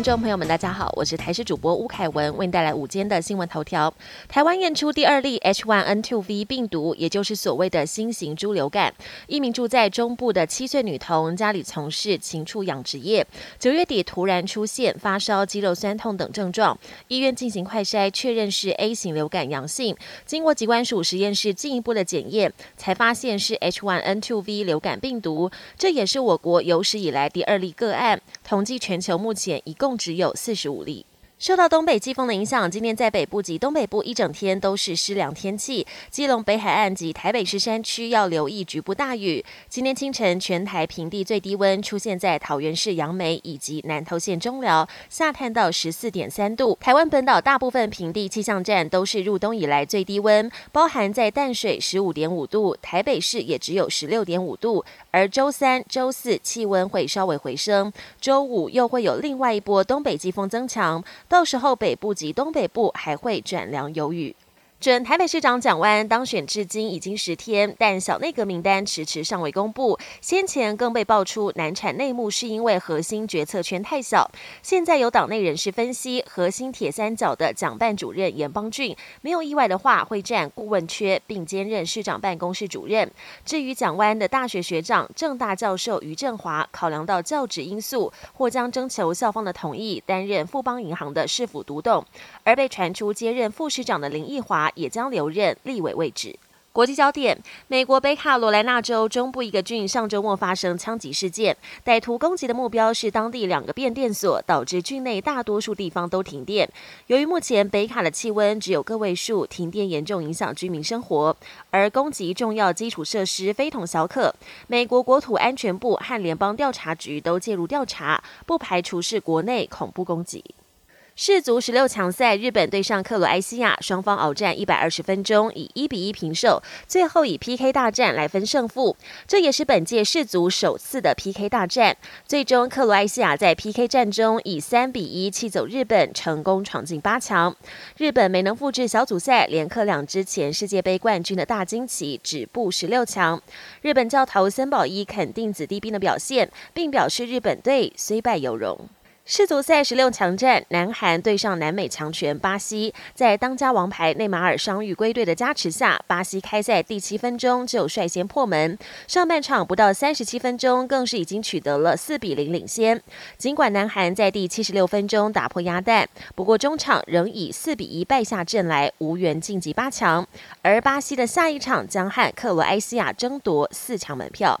听众朋友们，大家好，我是台视主播吴凯文，为您带来午间的新闻头条。台湾验出第二例 H1N2V 病毒，也就是所谓的新型猪流感。一名住在中部的七岁女童，家里从事禽畜养殖业，九月底突然出现发烧、肌肉酸痛等症状，医院进行快筛，确认是 A 型流感阳性。经过疾管署实验室进一步的检验，才发现是 H1N2V 流感病毒。这也是我国有史以来第二例个案。统计全球目前一共共只有四十五例。受到东北季风的影响，今天在北部及东北部一整天都是湿凉天气。基隆北海岸及台北市山区要留意局部大雨。今天清晨，全台平地最低温出现在桃园市杨梅以及南投县中寮，下探到十四点三度。台湾本岛大部分平地气象站都是入冬以来最低温，包含在淡水十五点五度，台北市也只有十六点五度。而周三、周四气温会稍微回升，周五又会有另外一波东北季风增强。到时候，北部及东北部还会转凉有雨。准台北市长蒋万当选至今已经十天，但小内阁名单迟迟尚未公布。先前更被爆出难产内幕，是因为核心决策圈太小。现在有党内人士分析，核心铁三角的蒋办主任严邦俊，没有意外的话会占顾问缺，并兼任市长办公室主任。至于蒋湾的大学学长正大教授于振华，考量到教职因素，或将征求校方的同意，担任富邦银行的市府独董。而被传出接任副市长的林奕华。也将留任立委位置。国际焦点：美国北卡罗来纳州中部一个郡上周末发生枪击事件，歹徒攻击的目标是当地两个变电所，导致郡内大多数地方都停电。由于目前北卡的气温只有个位数，停电严重影响居民生活，而攻击重要基础设施非同小可。美国国土安全部和联邦调查局都介入调查，不排除是国内恐怖攻击。世足十六强赛，日本对上克罗埃西亚，双方鏖战一百二十分钟，以一比一平手，最后以 PK 大战来分胜负。这也是本届世足首次的 PK 大战。最终，克罗埃西亚在 PK 战中以三比一气走日本，成功闯进八强。日本没能复制小组赛连克两支前世界杯冠军的大惊奇，止步十六强。日本教头森保一肯定子弟兵的表现，并表示日本队虽败犹荣。世足赛十六强战，南韩对上南美强权巴西，在当家王牌内马尔伤愈归队的加持下，巴西开赛第七分钟就率先破门。上半场不到三十七分钟，更是已经取得了四比零领先。尽管南韩在第七十六分钟打破鸭蛋，不过中场仍以四比一败下阵来，无缘晋级八强。而巴西的下一场将和克罗埃西亚争夺四强门票。